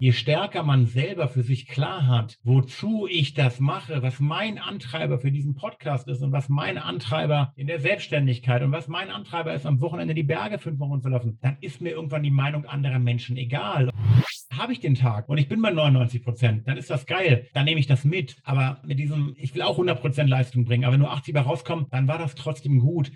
Je stärker man selber für sich klar hat, wozu ich das mache, was mein Antreiber für diesen Podcast ist und was mein Antreiber in der Selbstständigkeit und was mein Antreiber ist, am Wochenende die Berge fünfmal runterzulaufen, dann ist mir irgendwann die Meinung anderer Menschen egal habe ich den Tag und ich bin bei 99 Prozent, dann ist das geil. Dann nehme ich das mit. Aber mit diesem, ich will auch 100 Prozent Leistung bringen, aber wenn nur 80 bei rauskommen, dann war das trotzdem gut.